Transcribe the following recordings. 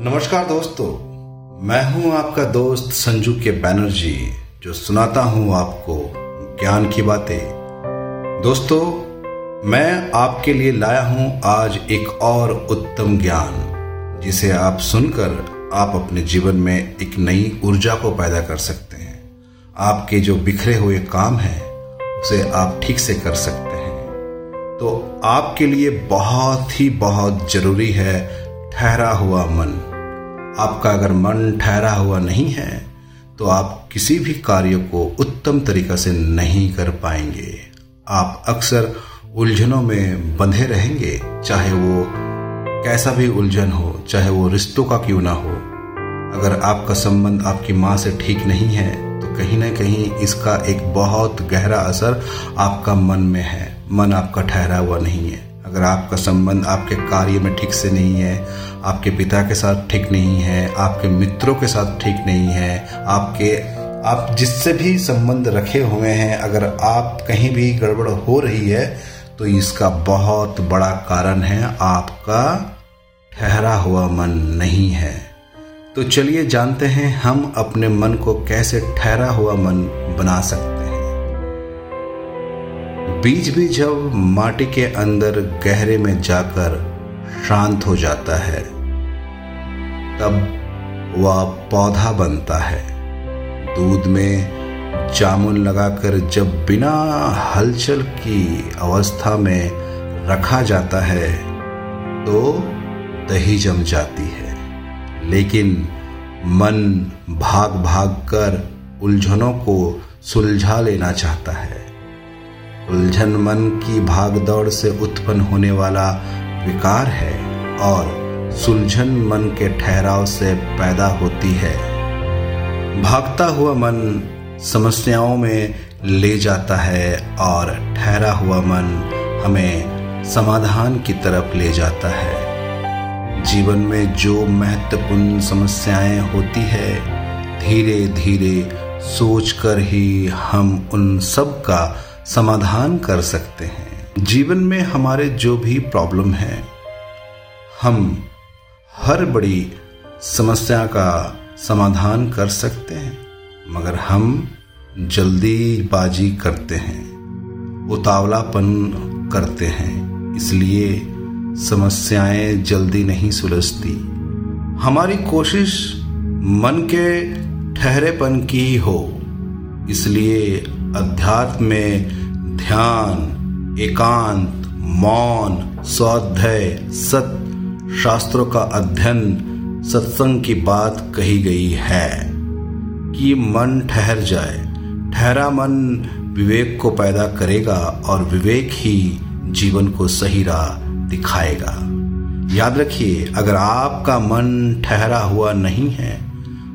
नमस्कार दोस्तों, मैं हूँ आपका दोस्त संजू के बैनर्जी जो सुनाता हूँ आपको ज्ञान की बातें। दोस्तों, मैं आपके लिए लाया हूँ आज एक और उत्तम ज्ञान, जिसे आप सुनकर आप अपने जीवन में एक नई ऊर्जा को पैदा कर सकते हैं। आपके जो बिखरे हुए काम हैं, उसे आप ठीक से कर सकते हैं। तो आपके लिए बहुत ही बहुत ज़रूरी है ठहरा हुआ मन। आपका अगर मन ठहरा हुआ नहीं है तो आप किसी भी कार्य को उत्तम तरीका से नहीं कर पाएँगे। आप अक्सर उलझनों में बंधे रहेंगे, चाहे वो कैसा भी उलझन हो, चाहे वो रिश्तों का क्यों ना हो। अगर आपका संबंध आपकी माँ से ठीक नहीं है तो कहीं ना कहीं इसका एक बहुत गहरा असर आपका मन में है। मन आपका ठहरा हुआ नहीं है। अगर आपका संबंध आपके कार्य में ठीक से नहीं है, आपके पिता के साथ ठीक नहीं है, आपके मित्रों के साथ ठीक नहीं है, आपके, आप जिससे भी संबंध रखे हुए हैं, अगर आप कहीं भी गड़बड़ हो रही है तो इसका बहुत बड़ा कारण है आपका ठहरा हुआ मन नहीं है। तो चलिए जानते हैं हम अपने मन को कैसे ठहरा हुआ मन बना सकते बीज भी जब माटी के अंदर गहरे में जाकर शांत हो जाता है, तब वह पौधा बनता है। दूध में जामुन लगाकर जब बिना हलचल की अवस्था में रखा जाता है तो दही जम जाती है। लेकिन मन भाग भाग कर उलझनों को सुलझा लेना चाहता है। उलझन मन की भागदौड़ से उत्पन्न होने वाला विकार है और सुलझन मन के ठहराव से पैदा होती है। भागता हुआ मन समस्याओं में ले जाता है और ठहरा हुआ मन हमें समाधान की तरफ़ ले जाता है। जीवन में जो महत्वपूर्ण समस्याएँ होती है धीरे धीरे सोचकर ही हम उन सब का समाधान कर सकते हैं। जीवन में हमारे जो भी प्रॉब्लम है, हम हर बड़ी समस्या का समाधान कर सकते हैं, मगर हम जल्दीबाजी करते हैं, उतावलापन करते हैं, इसलिए समस्याएँ जल्दी नहीं सुलझती। हमारी कोशिश मन के ठहरेपन की हो इसलिए अध्यात्म में ध्यान, एकांत, मौन, स्वाध्याय, सत, शास्त्रों का अध्ययन, सत्संग की बात कही गई है कि मन ठहर जाए। ठहरा मन विवेक को पैदा करेगा और विवेक ही जीवन को सही राह दिखाएगा। याद रखिए, अगर आपका मन ठहरा हुआ नहीं है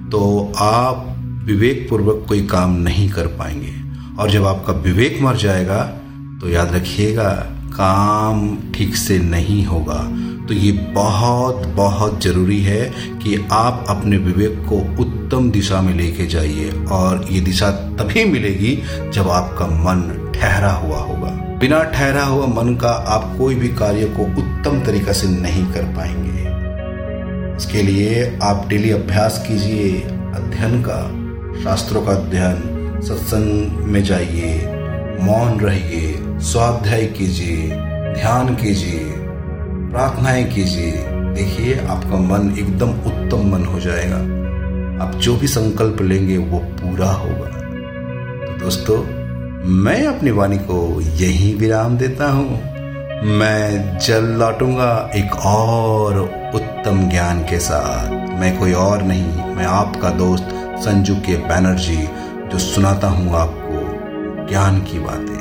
तो आप विवेक पूर्वक कोई काम नहीं कर पाएँगे। और जब आपका विवेक मर जाएगा तो याद रखिएगा, काम ठीक से नहीं होगा। तो ये बहुत बहुत ज़रूरी है कि आप अपने विवेक को उत्तम दिशा में लेके जाइए, और ये दिशा तभी मिलेगी जब आपका मन ठहरा हुआ होगा। बिना ठहरा हुआ मन का आप कोई भी कार्य को उत्तम तरीका से नहीं कर पाएँगे। इसके लिए आप डेली अभ्यास कीजिए, अध्ययन का। शास्त्रों का अध्ययन सत्संग में जाइए, मौन रहिए, स्वाध्याय कीजिए, ध्यान कीजिए, प्रार्थनाएँ कीजिए। देखिए, आपका मन एकदम उत्तम मन हो जाएगा। आप जो भी संकल्प लेंगे, वो पूरा होगा। तो दोस्तों, मैं अपनी वाणी को यही विराम देता हूँ। मैं जल लौटूँगा एक और उत्तम ज्ञान के साथ। मैं कोई और नहीं, मैं आपका दोस्त संजू के बैनर्जी जो सुनाता हूँ आपको ज्ञान की बातें।